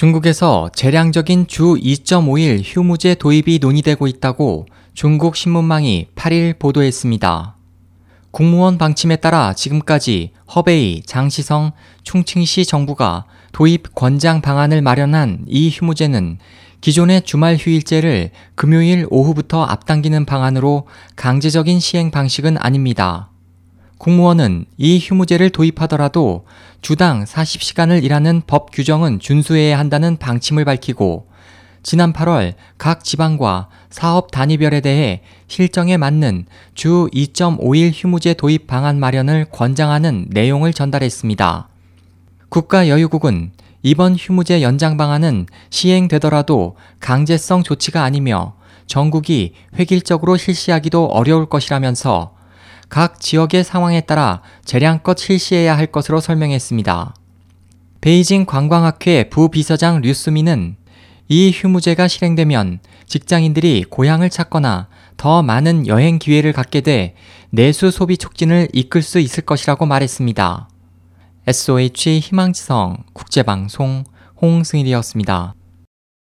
중국에서 재량적인 주 2.5일 휴무제 도입이 논의되고 있다고 중국 신문망이 8일 보도했습니다. 국무원 방침에 따라 지금까지 허베이, 장시성, 충칭시 정부가 도입 권장 방안을 마련한 이 휴무제는 기존의 주말 휴일제를 금요일 오후부터 앞당기는 방안으로 강제적인 시행 방식은 아닙니다. 국무원은 이 휴무제를 도입하더라도 주당 40시간을 일하는 법 규정은 준수해야 한다는 방침을 밝히고 지난 8월 각 지방과 사업 단위별에 대해 실정에 맞는 주 2.5일 휴무제 도입 방안 마련을 권장하는 내용을 전달했습니다. 국가여유국은 이번 휴무제 연장 방안은 시행되더라도 강제성 조치가 아니며 전국이 획일적으로 실시하기도 어려울 것이라면서 각 지역의 상황에 따라 재량껏 실시해야 할 것으로 설명했습니다. 베이징 관광학회 부비서장 류스미는 이 휴무제가 실행되면 직장인들이 고향을 찾거나 더 많은 여행 기회를 갖게 돼 내수 소비 촉진을 이끌 수 있을 것이라고 말했습니다. SOH 희망지성 국제방송 홍승일이었습니다.